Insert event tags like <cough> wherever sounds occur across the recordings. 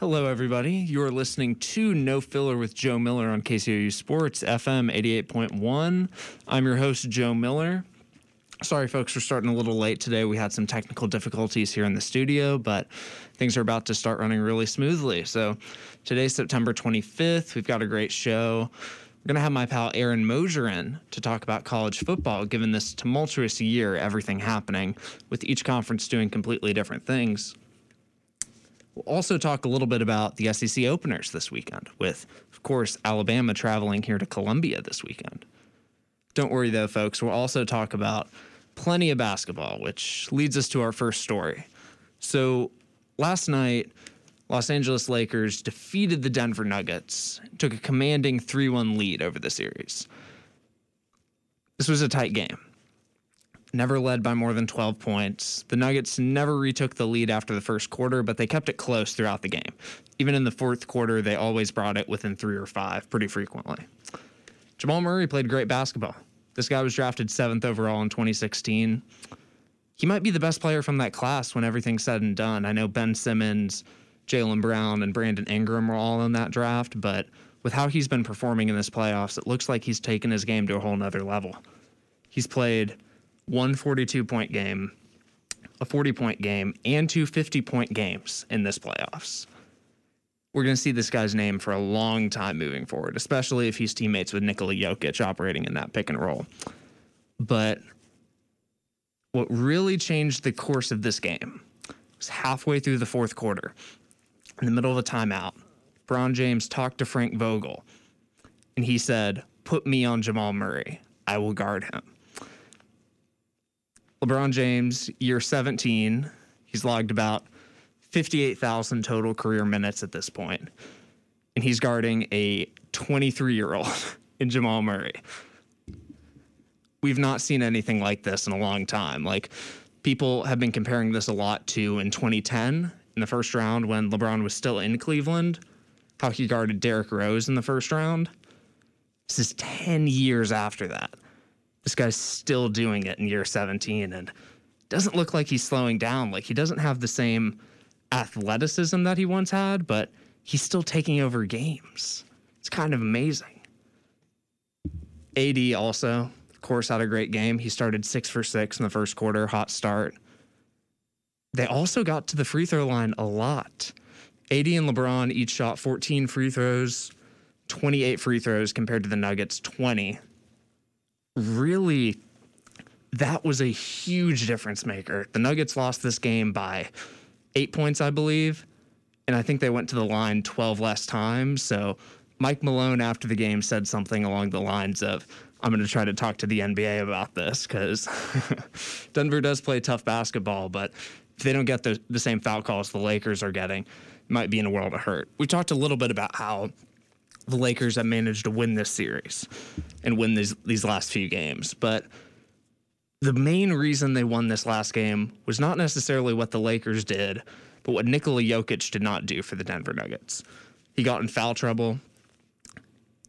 Hello, everybody. You're listening to No Filler with Joe Miller on KCOU Sports FM 88.1. I'm your host, Joe Miller. Sorry, folks, we're starting a little late today. We had some technical difficulties here in the studio, but things are about to start running really smoothly. So today's September 25th. We've got a great show. We're going to have my pal Aaron Mosier in to talk about college football, given this tumultuous year, everything happening, with each conference doing completely different things. We'll also talk a little bit about the SEC openers this weekend, with, of course, Alabama traveling here to Columbia this weekend. Don't worry, though, folks. We'll also talk about plenty of basketball, which leads us to our first story. So, last night, Los Angeles Lakers defeated the Denver Nuggets, took a commanding 3 1 lead over the series. This was a tight game never led by more than 12 points. The Nuggets never retook the lead after the first quarter, but they kept it close throughout the game. Even in the fourth quarter, they always brought it within three or five pretty frequently. Jamal Murray played great basketball. This guy was drafted seventh overall in 2016. He might be the best player from that class when everything's said and done. I know Ben Simmons, Jaylen Brown, and Brandon Ingram were all in that draft, but with how he's been performing in this playoffs, it looks like he's taken his game to a whole nother level. He's played one 42 point game, a 40 point game, and two 50 point games in this playoffs. We're going to see this guy's name for a long time moving forward, especially if he's teammates with Nikola Jokic operating in that pick and roll. But what really changed the course of this game was halfway through the fourth quarter, in the middle of a timeout. LeBron James talked to Frank Vogel, and he said, Put me on Jamal Murray. I will guard him. LeBron James, year 17, he's logged about 58,000 total career minutes at this point, and he's guarding a 23 year old <laughs> in Jamal Murray. We've not seen anything like this in a long time. Like, people have been comparing this a lot to in 2010 in the first round when LeBron was still in Cleveland, how he guarded Derrick Rose in the first round. This is 10 years after that this guy's still doing it in year 17 and doesn't look like he's slowing down. Like he doesn't have the same athleticism that he once had, but he's still taking over games. It's kind of amazing. AD also, of course, had a great game. He started six for six in the first quarter, hot start. They also got to the free throw line a lot. AD and LeBron each shot 14 free throws, 28 free throws compared to the Nuggets' 20 really that was a huge difference maker. The Nuggets lost this game by eight points, I believe. And I think they went to the line 12 less times. So Mike Malone after the game said something along the lines of, I'm going to try to talk to the NBA about this because <laughs> Denver does play tough basketball, but if they don't get the, the same foul calls the Lakers are getting, might be in a world of hurt. We talked a little bit about how the Lakers have managed to win this series and win these these last few games. But the main reason they won this last game was not necessarily what the Lakers did, but what Nikola Jokic did not do for the Denver Nuggets. He got in foul trouble.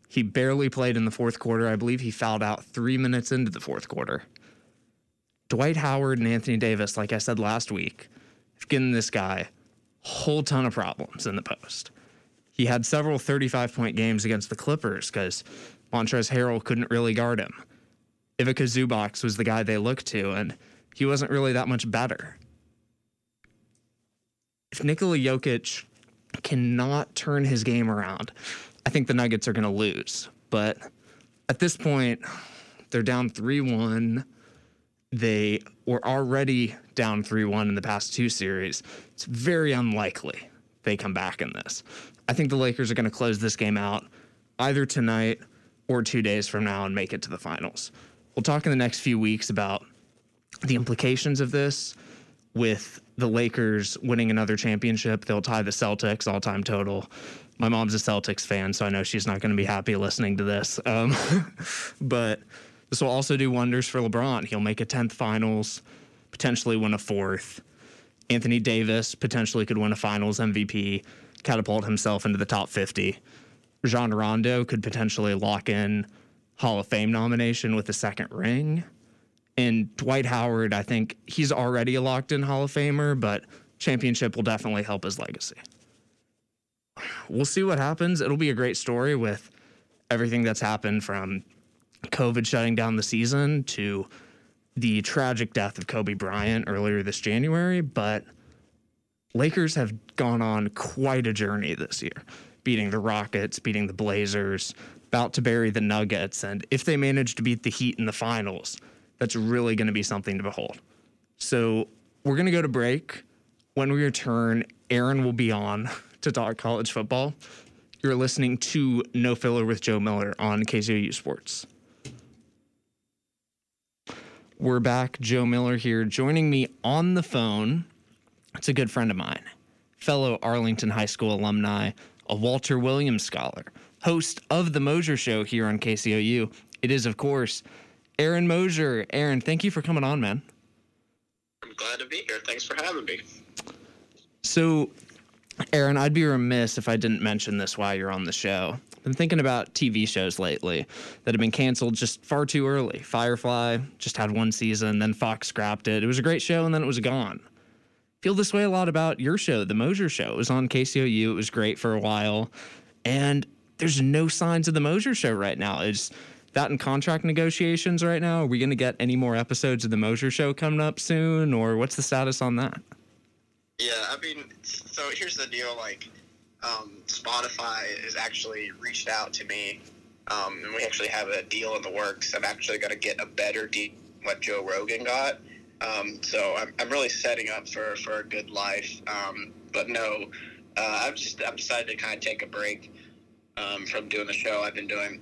He barely played in the fourth quarter. I believe he fouled out three minutes into the fourth quarter. Dwight Howard and Anthony Davis, like I said last week, have given this guy a whole ton of problems in the post he had several 35 point games against the Clippers because Montrezl Harrell couldn't really guard him. Ivica Zubac was the guy they looked to, and he wasn't really that much better. If Nikola Jokic cannot turn his game around, I think the Nuggets are going to lose. But at this point, they're down 3 1. They were already down 3 1 in the past two series. It's very unlikely they come back in this. I think the Lakers are going to close this game out either tonight or two days from now and make it to the finals. We'll talk in the next few weeks about the implications of this with the Lakers winning another championship. They'll tie the Celtics all time total. My mom's a Celtics fan, so I know she's not going to be happy listening to this. Um, <laughs> but this will also do wonders for LeBron. He'll make a 10th finals, potentially win a fourth. Anthony Davis potentially could win a finals MVP catapult himself into the top 50. Rajon Rondo could potentially lock in Hall of Fame nomination with a second ring. And Dwight Howard, I think he's already a locked in Hall of Famer, but championship will definitely help his legacy. we'll see what happens. It'll be a great story with everything that's happened from COVID shutting down the season to the tragic death of Kobe Bryant earlier this January. But Lakers have gone on quite a journey this year, beating the Rockets, beating the Blazers, about to bury the Nuggets. And if they manage to beat the Heat in the finals, that's really going to be something to behold. So we're going to go to break. When we return, Aaron will be on <laughs> to talk college football. You're listening to No Filler with Joe Miller on KCOU Sports. We're back. Joe Miller here. Joining me on the phone, it's a good friend of mine, fellow Arlington High School alumni, a Walter Williams scholar, host of The Mosier Show here on KCOU. It is, of course, Aaron Mosier. Aaron, thank you for coming on, man. I'm glad to be here. Thanks for having me. So, Aaron, I'd be remiss if I didn't mention this while you're on the show I've been thinking about TV shows lately that have been canceled just far too early. Firefly just had one season, then Fox scrapped it. It was a great show, and then it was gone. Feel this way a lot about your show, The Mosier Show. It was on KCOU. It was great for a while, and there's no signs of The Mosier Show right now. Is that in contract negotiations right now? Are we going to get any more episodes of The Mosier Show coming up soon, or what's the status on that? Yeah, I mean, so here's the deal. Like, um, Spotify has actually reached out to me, um, and we actually have a deal in the works. I'm actually going to get a better deal what Joe Rogan got. Um, so I'm, I'm really setting up for, for a good life. Um, but no, uh, I've just I've decided to kind of take a break um, from doing the show. I've been doing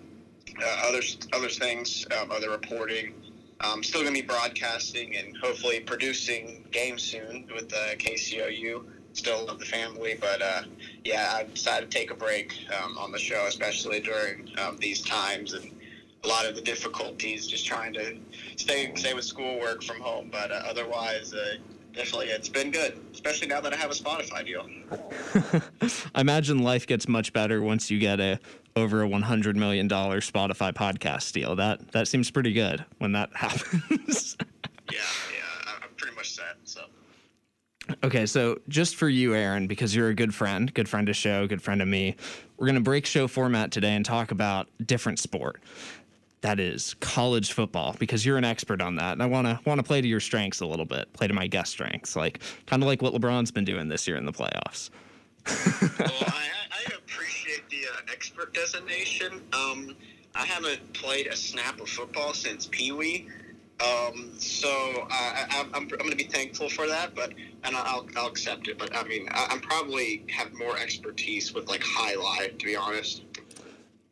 uh, other other things, um, other reporting. I'm still going to be broadcasting and hopefully producing games soon with uh, KCOU still love the family, but uh, yeah, I decided to take a break um, on the show, especially during um, these times and a lot of the difficulties just trying to stay stay with schoolwork from home. But uh, otherwise, uh, definitely it's been good, especially now that I have a Spotify deal. <laughs> I imagine life gets much better once you get a over a one hundred million dollar Spotify podcast deal. That that seems pretty good when that <laughs> happens. yeah, yeah, I'm pretty much set. So. Okay, so just for you, Aaron, because you're a good friend, good friend of show, good friend of me, we're going to break show format today and talk about different sport. That is college football, because you're an expert on that, and I want to want to play to your strengths a little bit, play to my guest strengths, like kind of like what LeBron's been doing this year in the playoffs. well, I, I, appreciate the uh, expert designation. Um, I haven't played a snap of football since Pee Wee. Um, so I, am I'm, I'm going to be thankful for that, but and I'll, I'll accept it. But I mean, I, am probably have more expertise with like highlight, to be honest.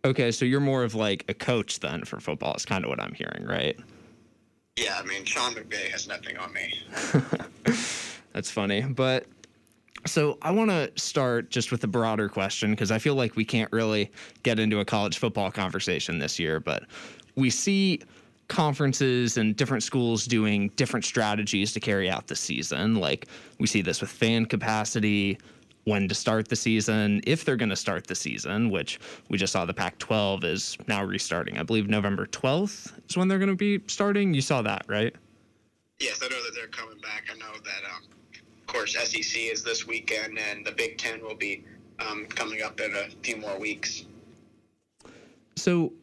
Okay, so you're more of like a coach then for football. Is kind of what I'm hearing, right? Yeah, I mean, Sean McVay has nothing on me. <laughs> That's funny, but so I want to start just with a broader question because I feel like we can't really get into a college football conversation this year, but we see conferences and different schools doing different strategies to carry out the season. Like we see this with fan capacity, when to start the season, if they're going to start the season, which we just saw the Pac 12 is now restarting. I believe November 12th is when they're going to be starting. You saw that, right? Yes, I know that they're coming back. I know that, um, of course, SEC is this weekend, and the Big Ten will be um, coming up in a few more weeks. So,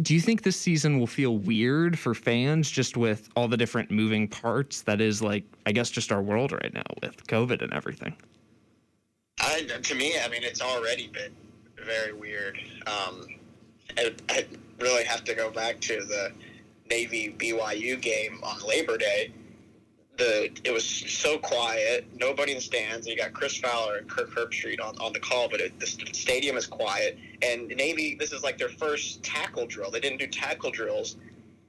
do you think this season will feel weird for fans just with all the different moving parts that is like I guess just our world right now with COVID and everything? I, to me, I mean, it's already been very weird. Um, I, I really have to go back to the Navy BYU game on Labor Day the it was so quiet, nobody in the stands. You got Chris Fowler and Kirk Herbstreit on, on the call, but it, the stadium is quiet. And Navy, this is like their first tackle drill. They didn't do tackle drills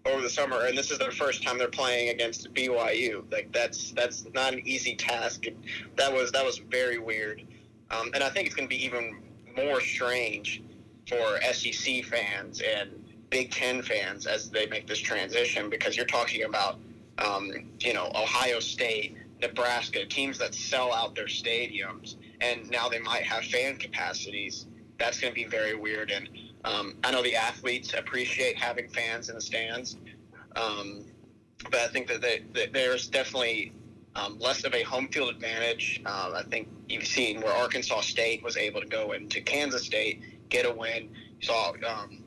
over the summer, and this is their first time they're playing against BYU. Like that's that's not an easy task. That was that was very weird, um, and I think it's going to be even more strange for SEC fans and Big Ten fans as they make this transition because you're talking about um, you know, Ohio State, Nebraska, teams that sell out their stadiums, and now they might have fan capacities. That's going to be very weird. And um, I know the athletes appreciate having fans in the stands, um, but I think that, they, that there's definitely um, less of a home field advantage. Um, I think you've seen where Arkansas State was able to go into Kansas State, get a win. You saw um,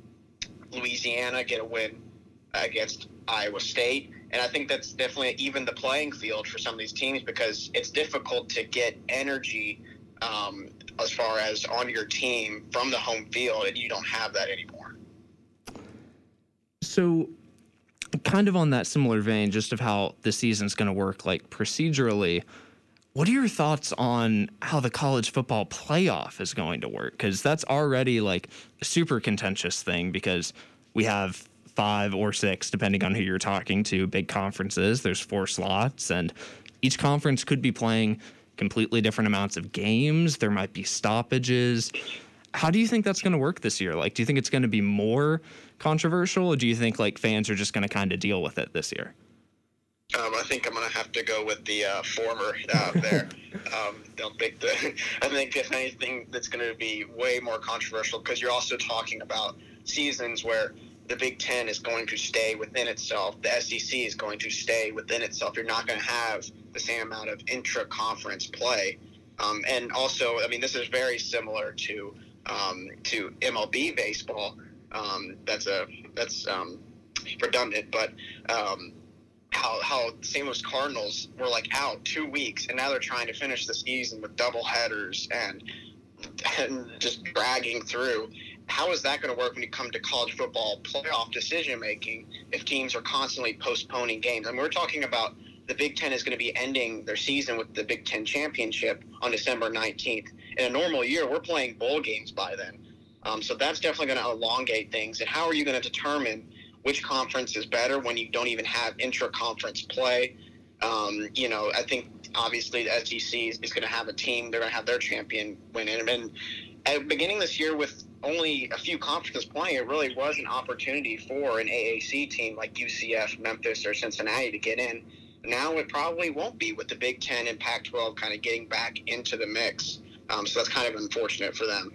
Louisiana get a win against Iowa State. And I think that's definitely even the playing field for some of these teams because it's difficult to get energy um, as far as on your team from the home field, and you don't have that anymore. So, kind of on that similar vein, just of how the season's going to work, like procedurally, what are your thoughts on how the college football playoff is going to work? Because that's already like a super contentious thing because we have five or six, depending on who you're talking to, big conferences. There's four slots, and each conference could be playing completely different amounts of games. There might be stoppages. How do you think that's going to work this year? Like, do you think it's going to be more controversial, or do you think like fans are just going to kind of deal with it this year? Um, I think I'm going to have to go with the uh, former <laughs> uh, there. um, don't think the. <laughs> I think if anything, that's going to be way more controversial because you're also talking about seasons where the Big Ten is going to stay within itself. The SEC is going to stay within itself. You're not going to have the same amount of intra-conference play. Um, and also, I mean, this is very similar to um, to MLB baseball. Um, that's a that's um, redundant, but um, how how St. Louis Cardinals were like out two weeks, and now they're trying to finish the season with double headers and and just dragging through. How is that going to work when you come to college football playoff decision making if teams are constantly postponing games? I mean, we're talking about the Big Ten is going to be ending their season with the Big Ten championship on December 19th. In a normal year, we're playing bowl games by then. Um, so that's definitely going to elongate things. And how are you going to determine which conference is better when you don't even have intra-conference play? Um, you know, I think obviously the SEC is, is going to have a team. They're going to have their champion win it. And at beginning this year with only a few conferences playing, it really was an opportunity for an AAC team like UCF, Memphis, or Cincinnati to get in. Now it probably won't be with the Big Ten and Pac 12 kind of getting back into the mix. Um, so that's kind of unfortunate for them.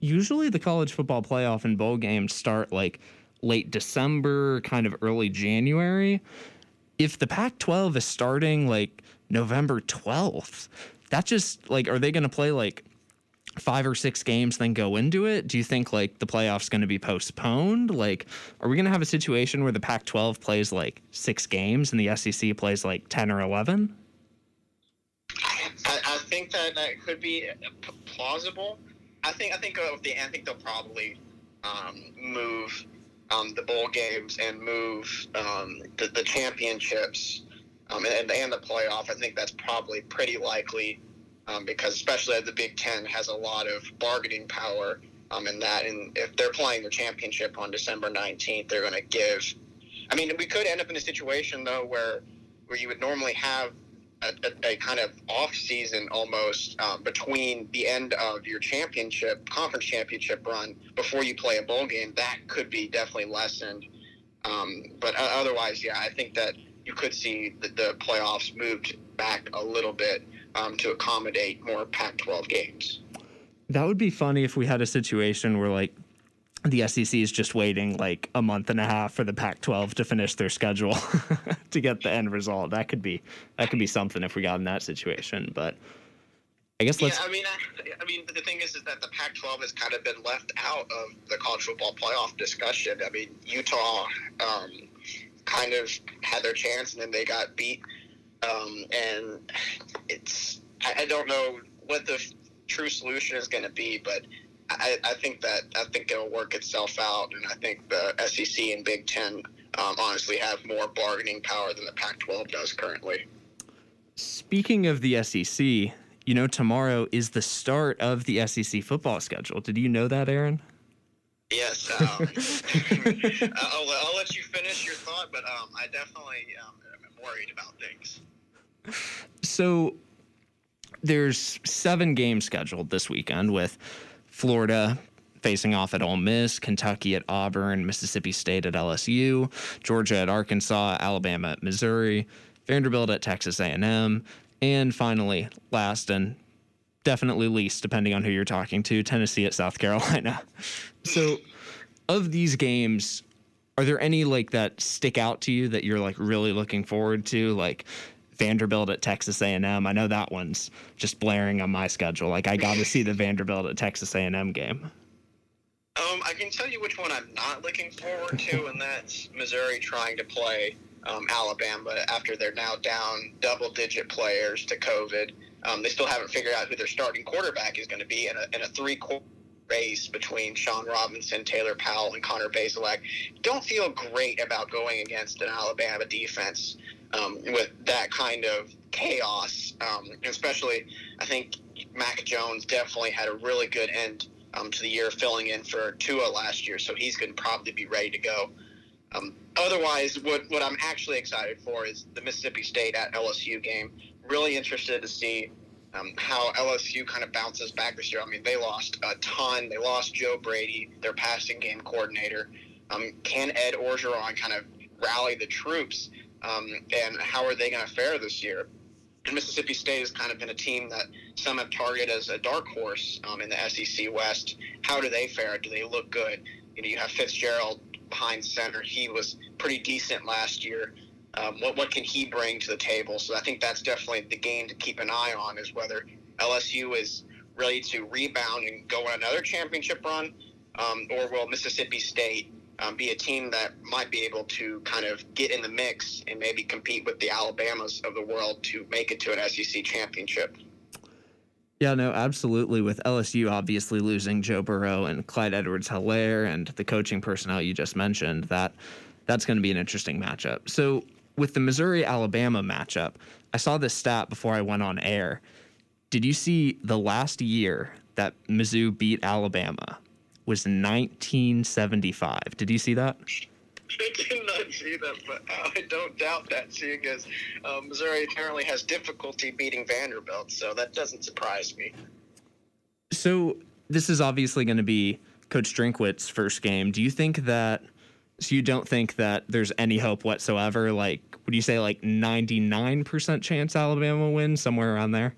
Usually the college football playoff and bowl games start like late December, kind of early January. If the Pac 12 is starting like November 12th, that just like, are they going to play like five or six games then go into it? Do you think like the playoffs going to be postponed? Like, are we going to have a situation where the Pac 12 plays like six games and the SEC plays like 10 or 11? Think that that could be plausible. I think I think uh, the I think they'll probably um, move um, the bowl games and move um, the, the championships um, and, and the playoff. I think that's probably pretty likely um, because especially the Big Ten has a lot of bargaining power um, in that. And if they're playing the championship on December 19th, they're going to give. I mean, we could end up in a situation though where where you would normally have a, a, a kind of off season almost um, between the end of your championship conference championship run before you play a bowl game. That could be definitely lessened. Um, but otherwise, yeah, I think that you could see the, the playoffs moved back a little bit um, to accommodate more Pac-12 games. That would be funny if we had a situation where like the SEC is just waiting like a month and a half for the Pac-12 to finish their schedule <laughs> to get the end result. That could be that could be something if we got in that situation. But I guess let's. Yeah, I mean, I, I mean, the thing is, is that the Pac-12 has kind of been left out of the college football playoff discussion. I mean, Utah um, kind of had their chance, and then they got beat um, and it's I, I, don't know what the true solution is going to be, but I, I, think that I think it'll work itself out, and I think the SEC and Big Ten um, honestly have more bargaining power than the Pac-12 does currently. Speaking of the SEC, you know tomorrow is the start of the SEC football schedule. Did you know that, Aaron? Yes. Um, <laughs> <laughs> I'll, I'll, let you finish your thought, but um, I definitely um, am worried about things. So there's seven games scheduled this weekend with Florida facing off at Ole Miss, Kentucky at Auburn, Mississippi State at LSU, Georgia at Arkansas, Alabama at Missouri, Vanderbilt at Texas A&M, and finally, last and definitely least, depending on who you're talking to, Tennessee at South Carolina. <laughs> So, of these games, are there any like that stick out to you that you're like really looking forward to? Like Vanderbilt at Texas A&M. I know that one's just blaring on my schedule. Like I got to see the Vanderbilt at Texas A&M game. Um, I can tell you which one I'm not looking forward to, and that's Missouri trying to play um, Alabama after they're now down double-digit players to COVID. Um, they still haven't figured out who their starting quarterback is going to be in a, in a three-quarter race between Sean Robinson, Taylor Powell, and Connor Bazelak. Don't feel great about going against an Alabama defense um, with that kind of chaos. Um, especially, I think Mac Jones definitely had a really good end um, to the year filling in for Tua last year, so he's going to probably be ready to go. Um, otherwise, what, what I'm actually excited for is the Mississippi State at LSU game. Really interested to see um, how LSU kind of bounces back this year. I mean, they lost a ton. They lost Joe Brady, their passing game coordinator. Um, can Ed Orgeron kind of rally the troops? Um, and how are they going to fare this year? And Mississippi State has kind of been a team that some have targeted as a dark horse um, in the SEC West. How do they fare? Do they look good? You know, you have Fitzgerald behind center. He was pretty decent last year. Um, what what can he bring to the table? So I think that's definitely the game to keep an eye on is whether LSU is ready to rebound and go on another championship run, um, or will Mississippi State um, be a team that might be able to kind of get in the mix and maybe compete with the Alabamas of the world to make it to an SEC championship. Yeah, no, absolutely. With LSU obviously losing Joe Burrow and Clyde Edwards Helaire and the coaching personnel you just mentioned, that that's going to be an interesting matchup. So with the Missouri Alabama matchup, I saw this stat before I went on air. Did you see the last year that Mizzou beat Alabama? Was 1975. Did you see that? I did not see that, but I don't doubt that, seeing as um, Missouri apparently has difficulty beating Vanderbilt, so that doesn't surprise me. So this is obviously going to be Coach Drinkwitz's first game. Do you think that? So you don't think that there's any hope whatsoever? Like, would you say like 99% chance Alabama wins somewhere around there?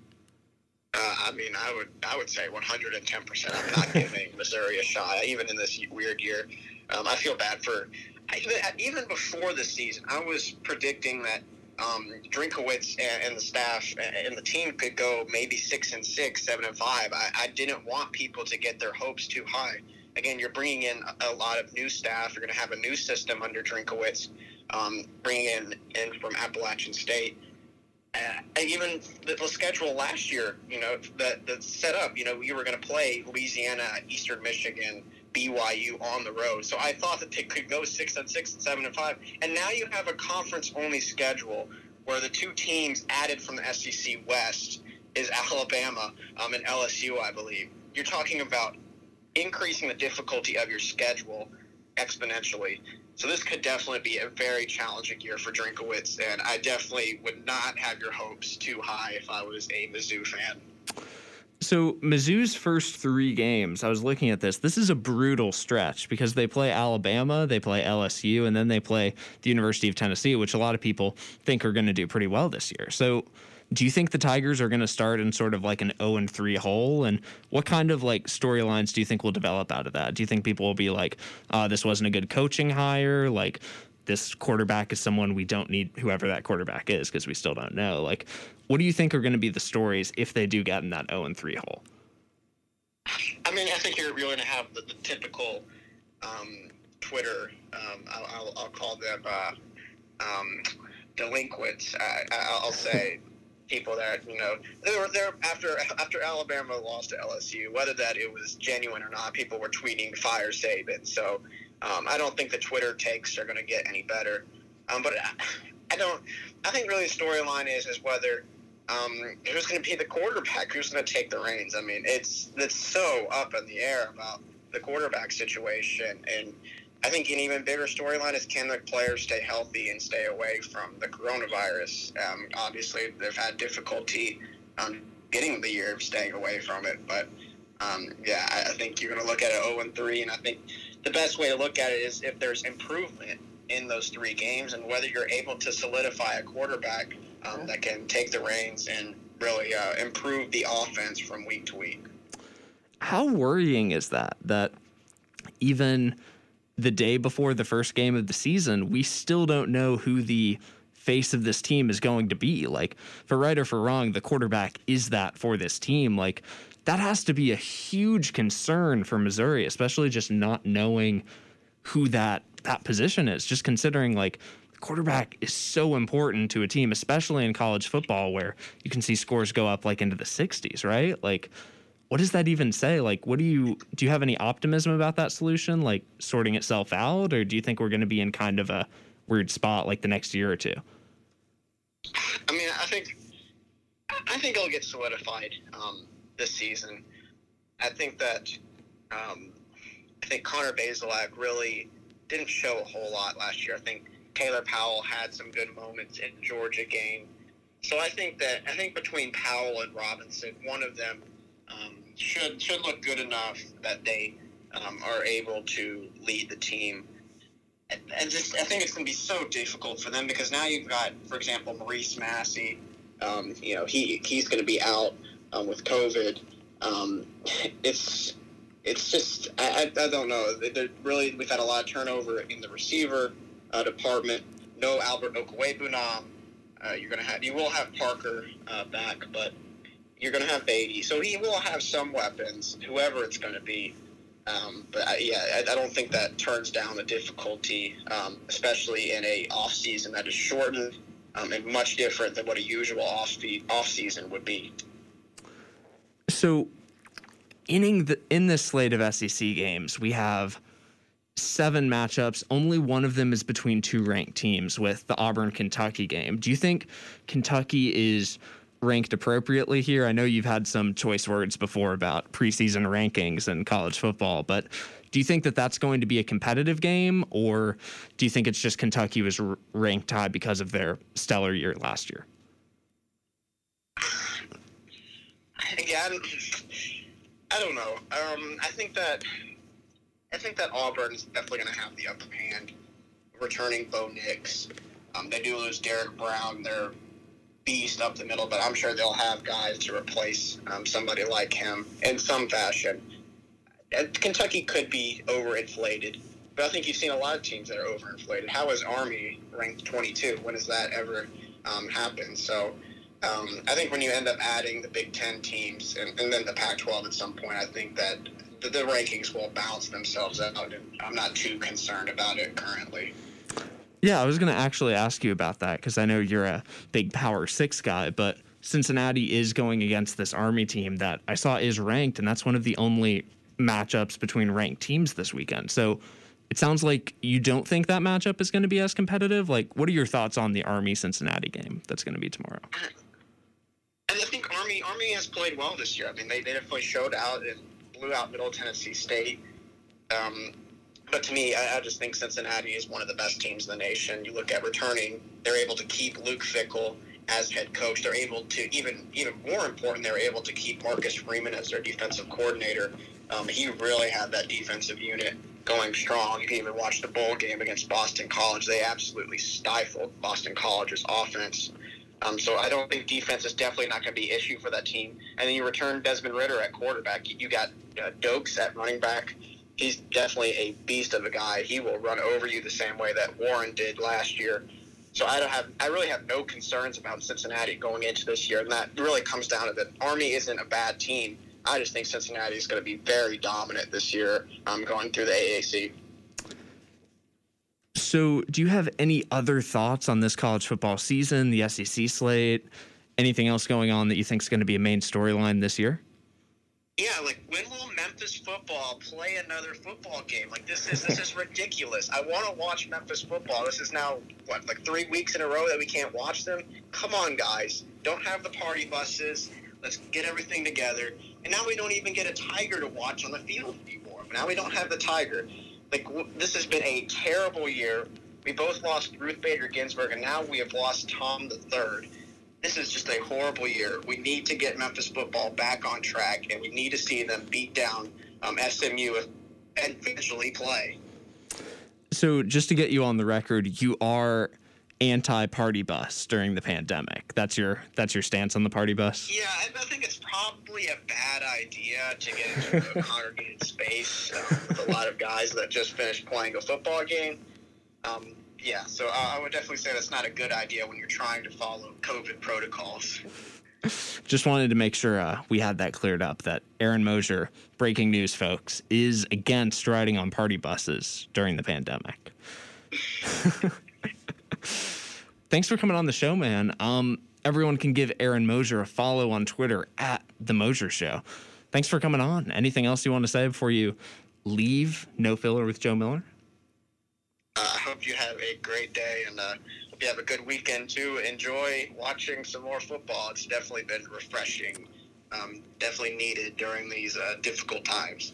Uh, I mean, I would I would say 110. percent I'm not giving <laughs> Missouri a shot, even in this weird year. Um, I feel bad for even before the season. I was predicting that um, Drinkwitz and, and, the staff and the team could go maybe six and six, seven and five. I, I didn't want people to get their hopes too high. Again, you're bringing in a lot of new staff. You're going to have a new system under Drinkowitz, um, bringing in in from Appalachian State uh, even the, the, schedule last year, you know, the, the setup, you know, you were going to play Louisiana, Eastern Michigan, BYU on the road. So I thought that they could go six and six and seven and five. And now you have a conference only schedule where the two teams added from the SEC West is Alabama um, and LSU, I believe. You're talking about increasing the difficulty of your schedule exponentially. So this could definitely be a very challenging year for Drinkowitz, and I definitely would not have your hopes too high if I was a Mizzou fan. So Mizzou's first three games, I was looking at this. This is a brutal stretch because they play Alabama, they play LSU, and then they play the University of Tennessee, which a lot of people think are going to do pretty well this year. So do you think the Tigers are going to start in sort of like an 0 and 3 hole? And what kind of like storylines do you think will develop out of that? Do you think people will be like, uh, this wasn't a good coaching hire? Like, this quarterback is someone we don't need, whoever that quarterback is, because we still don't know. Like, what do you think are going to be the stories if they do get in that 0 and 3 hole? I mean, I think you're, going to have the, the typical um, Twitter, um, I'll, I'll, I'll, call them uh, um, delinquents. I, will say people that you know they were there after after Alabama lost to LSU. Whether that it was genuine or not, people were tweeting "fire Saban." So um, I don't think the Twitter takes are going to get any better. Um, but I, I, don't. I think really the storyline is is whether um, who's going to be the quarterback, who's going to take the reins. I mean, it's it's so up in the air about the quarterback situation and I think an even bigger storyline is can the players stay healthy and stay away from the coronavirus? Um, obviously, they've had difficulty um, getting the year of staying away from it, but um, yeah, I, I, think you're going to look at it 0 and 3, and I think the best way to look at it is if there's improvement in those three games and whether you're able to solidify a quarterback um, that can take the reins and really uh, improve the offense from week to week. How worrying is that? That even the day before the first game of the season, we still don't know who the face of this team is going to be. Like, for right or for wrong, the quarterback is that for this team. Like, that has to be a huge concern for Missouri, especially just not knowing who that that position is. Just considering like quarterback is so important to a team, especially in college football where you can see scores go up like into the 60s, right? Like what does that even say? Like what do you do you have any optimism about that solution like sorting itself out or do you think we're going to be in kind of a weird spot like the next year or two? I mean, I think I think it'll get solidified um, this season. I think that um, I think Connor Bazelak really didn't show a whole lot last year. I think Taylor Powell had some good moments in Georgia game. So I think that I think between Powell and Robinson, one of them um, should should look good enough that they um, are able to lead the team. And, and just I think it's going to be so difficult for them because now you've got, for example, Maurice Massey. Um, you know, he he's going to be out um, with COVID. Um, <laughs> it's it's just I, I, I don't know. They're really we've had a lot of turnover in the receiver uh, department. No Albert Okwuegbunam. Uh, you're gonna have you will have Parker uh, back, but you're gonna have Beatty, so he will have some weapons, whoever it's gonna be. Um, but I, yeah, I, I, don't think that turns down the difficulty, um, especially in a off season that is shortened um, and much different than what a usual off off season would be. So inning the, in this slate of SEC games, we have seven matchups. Only one of them is between two ranked teams with the Auburn Kentucky game. Do you think Kentucky is ranked appropriately here? I know you've had some choice words before about preseason rankings and college football, but do you think that that's going to be a competitive game, or do you think it's just Kentucky was ranked high because of their stellar year last year? Again, I don't know. Um, I think that I think that Auburn's definitely going to have the upper hand. Returning Bo Nix, um, they do lose Derrick Brown. They're beast up the middle, but I'm sure they'll have guys to replace um, somebody like him in some fashion. Kentucky could be overinflated, but I think you've seen a lot of teams that are overinflated. How is Army ranked 22? When has that ever um, happened? So um, I think when you end up adding the Big Ten teams and, and then the Pac-12 at some point, I think that the, the rankings will balance themselves out, and I'm not too concerned about it currently. Yeah, I was going to actually ask you about that because I know you're a big Power Six guy, but Cincinnati is going against this Army team that I saw is ranked, and that's one of the only matchups between ranked teams this weekend. So it sounds like you don't think that matchup is going to be as competitive. Like, what are your thoughts on the Army Cincinnati game that's going to be tomorrow? I think Army Army has played well this year. I mean, they, they definitely showed out and blew out Middle Tennessee State. Um, but to me, I, I, just think Cincinnati is one of the best teams in the nation. You look at returning; they're able to keep Luke Fickell as head coach. They're able to even even more important. They're able to keep Marcus Freeman as their defensive coordinator. Um, he really had that defensive unit going strong. You can even watch the bowl game against Boston College. They absolutely stifled Boston College's offense. Um, so I don't think defense is definitely not going to be an issue for that team. And then you return Desmond Ridder at quarterback. You got uh, Doaks at running back. He's definitely a beast of a guy. He will run over you the same way that Warren did last year. So I don't have, I really have no concerns about Cincinnati going into this year, and that really comes down to that Army isn't a bad team. I just think Cincinnati is going to be very dominant this year, um, going through the AAC. So, do you have any other thoughts on this college football season, the SEC slate, anything else going on that you think is going to be a main storyline this year? Yeah, like when will Memphis football play another football game? Like this is this is <laughs> ridiculous. I want to watch Memphis football. This is now what like three weeks in a row that we can't watch them. Come on, guys! Don't have the party buses. Let's get everything together. And now we don't even get a tiger to watch on the field anymore. Now we don't have the tiger like this has been a terrible year. We both lost Ruth Bader Ginsburg, and now we have lost Tom the Third. This is just a horrible year. We need to get Memphis football back on track, and we need to see them beat down um, SMU and eventually play. So, just to get you on the record, you are anti-party bus during the pandemic. That's your that's your stance on the party bus. Yeah, I, I think it's probably a bad idea to get into a <laughs> congregated space um, with a lot of guys that just finished playing a football game. Um, yeah, so I would definitely say that's not a good idea when you're trying to follow COVID protocols. <laughs> Just wanted to make sure uh, we had that cleared up that Aaron Mosier, breaking news, folks, is against riding on party buses during the pandemic. <laughs> Thanks for coming on the show, man. Um, everyone can give Aaron Mosier a follow on Twitter at The Mosier Show. Thanks for coming on. Anything else you want to say before you leave No Filler with Joe Miller? Uh, I hope you have a great day and uh, hope you have a good weekend too. Enjoy watching some more football. It's definitely been refreshing. Um, definitely needed during these uh, difficult times.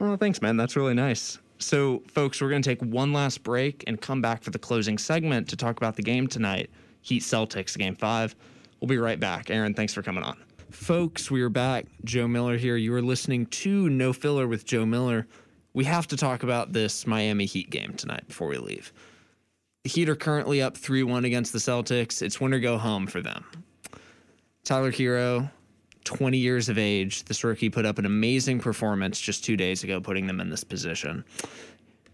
Oh, thanks, man. That's really nice. So, folks, we're going to take one last break and come back for the closing segment to talk about the game tonight Heat Celtics, game five. We'll be right back. Aaron, thanks for coming on. Folks, we are back. Joe Miller here. You are listening to No Filler with Joe Miller. We have to talk about this Miami Heat game tonight before we leave. The Heat are currently up 3 1 against the Celtics. It's win or go home for them. Tyler Herro, 20 years of age. This rookie put up an amazing performance just two days ago, putting them in this position.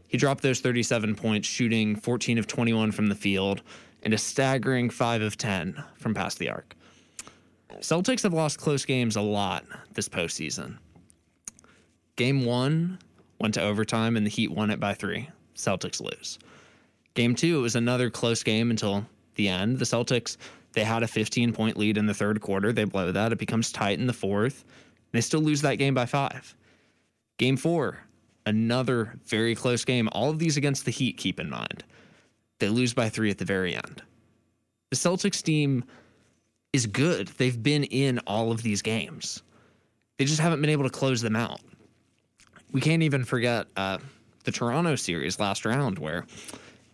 He dropped those 37 points, shooting 14 of 21 from the field and a staggering 5 of 10 from past the arc. Celtics have lost close games a lot this postseason. Game one went to overtime, and the Heat won it by three. Celtics lose. Game two, it was another close game until the end. The Celtics, they had a 15 point lead in the third quarter. They blow that. It becomes tight in the fourth. They still lose that game by five. Game four, another very close game. All of these against the Heat, keep in mind. They lose by three at the very end. The Celtics team is good. They've been in all of these games. They just haven't been able to close them out. We can't even forget uh, the Toronto series last round, where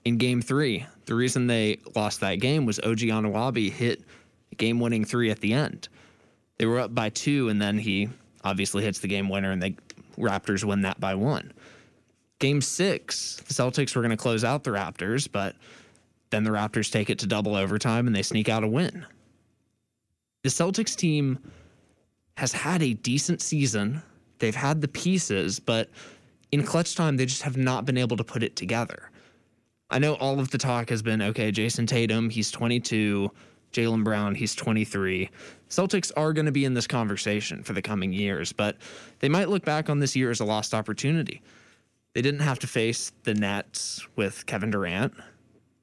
in game three, the reason they lost that game was OG Anunoby hit game winning three at the end. They were up by two, and then he obviously hits the game winner, and the Raptors win that by one. Game six, the Celtics were going to close out the Raptors, but then the Raptors take it to double overtime and they sneak out a win. The Celtics team has had a decent season. They've had the pieces, but in clutch time, they just have not been able to put it together. I know all of the talk has been okay, Jayson Tatum, he's 22, Jaylen Brown, he's 23. Celtics are going to be in this conversation for the coming years, but they might look back on this year as a lost opportunity. They didn't have to face the Nets with Kevin Durant.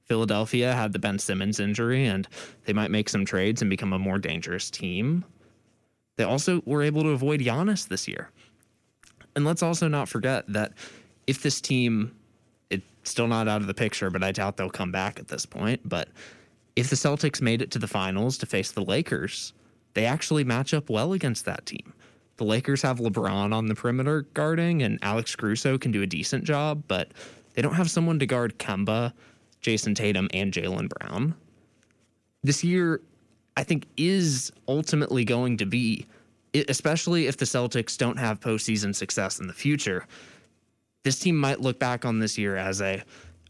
Philadelphia had the Ben Simmons injury, and they might make some trades and become a more dangerous team. They also were able to avoid Giannis this year. And let's also not forget that if this team, it's still not out of the picture, but I doubt they'll come back at this point. But if the Celtics made it to the finals to face the Lakers, they actually match up well against that team. The Lakers have LeBron on the perimeter guarding, and Alex Caruso can do a decent job, but they don't have someone to guard Kemba, Jayson Tatum, and Jaylen Brown. This year, I think, is ultimately going to be, especially if the Celtics don't have postseason success in the future, this team might look back on this year as a,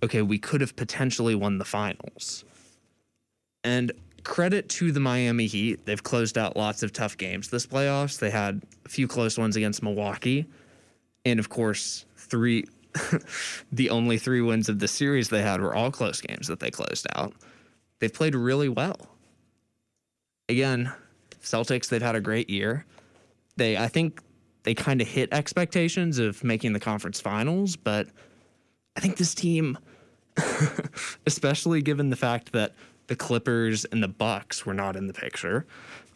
okay, we could have potentially won the finals. And credit to the Miami Heat. They've closed out lots of tough games this playoffs. They had a few close ones against Milwaukee. And of course, three <laughs> the only three wins of the series they had were all close games that they closed out. They've played really well. Again, Celtics, they've had a great year. They I think they kind of hit expectations of making the conference finals, but I think this team <laughs> especially given the fact that the Clippers and the Bucks were not in the picture,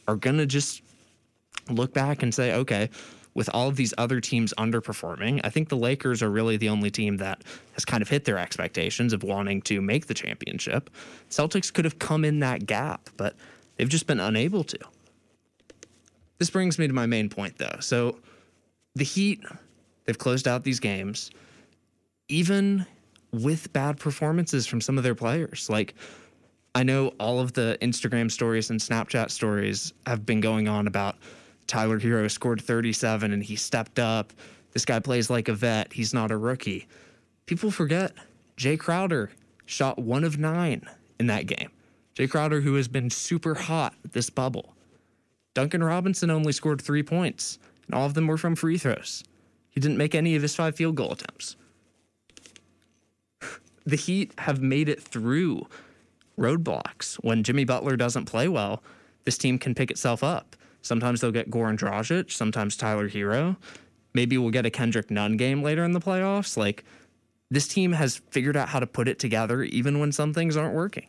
are going to just look back and say, okay, with all of these other teams underperforming, I think the Lakers are really the only team that has kind of hit their expectations of wanting to make the championship. Celtics could have come in that gap, but they've just been unable to. This brings me to my main point, though. So the Heat, they've closed out these games, even with bad performances from some of their players. Like, I know all of the Instagram stories and Snapchat stories have been going on about Tyler Herro scored 37 and he stepped up. This guy plays like a vet. He's not a rookie. People forget Jae Crowder shot one of nine in that game. Jae Crowder, who has been super hot this bubble. Duncan Robinson only scored three points, and all of them were from free throws. He didn't make any of his five field goal attempts. <sighs> the Heat have made it through roadblocks. When Jimmy Butler doesn't play well, this team can pick itself up. Sometimes they'll get Goran Dragic, sometimes Tyler Herro. Maybe we'll get a Kendrick Nunn game later in the playoffs. Like this team has figured out how to put it together even when some things aren't working.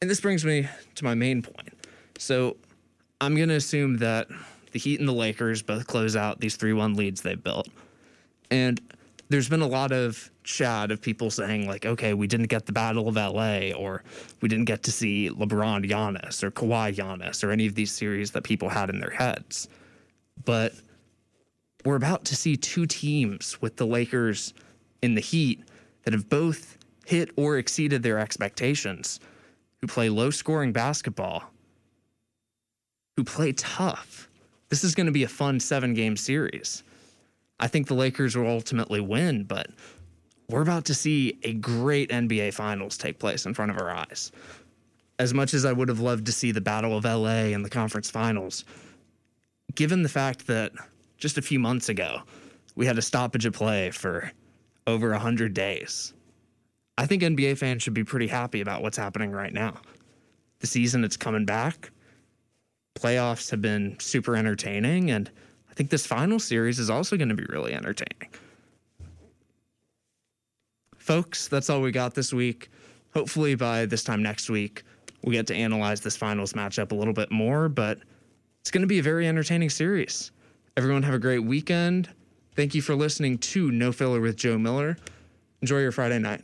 And this brings me to my main point. So I'm going to assume that the Heat and the Lakers both close out these 3 1 leads they've built. And there's been a lot of chat of people saying, like, okay, we didn't get the Battle of LA, or we didn't get to see LeBron Giannis, or Kawhi Giannis, or any of these series that people had in their heads. But we're about to see two teams with the Lakers in the Heat that have both hit or exceeded their expectations, who play low scoring basketball, who play tough. This is going to be a fun seven game series. I think the Lakers will ultimately win, but we're about to see a great NBA Finals take place in front of our eyes. As much as I would have loved to see the Battle of LA and the conference finals, given the fact that just a few months ago we had a stoppage of play for over 100 days, I think NBA fans should be pretty happy about what's happening right now. The season it's coming back. Playoffs have been super entertaining and I think this final series is also going to be really entertaining. Folks, that's all we got this week. Hopefully, by this time next week, we get to analyze this finals matchup a little bit more, but it's going to be a very entertaining series. Everyone, have a great weekend. Thank you for listening to No Filler with Joe Miller. Enjoy your Friday night.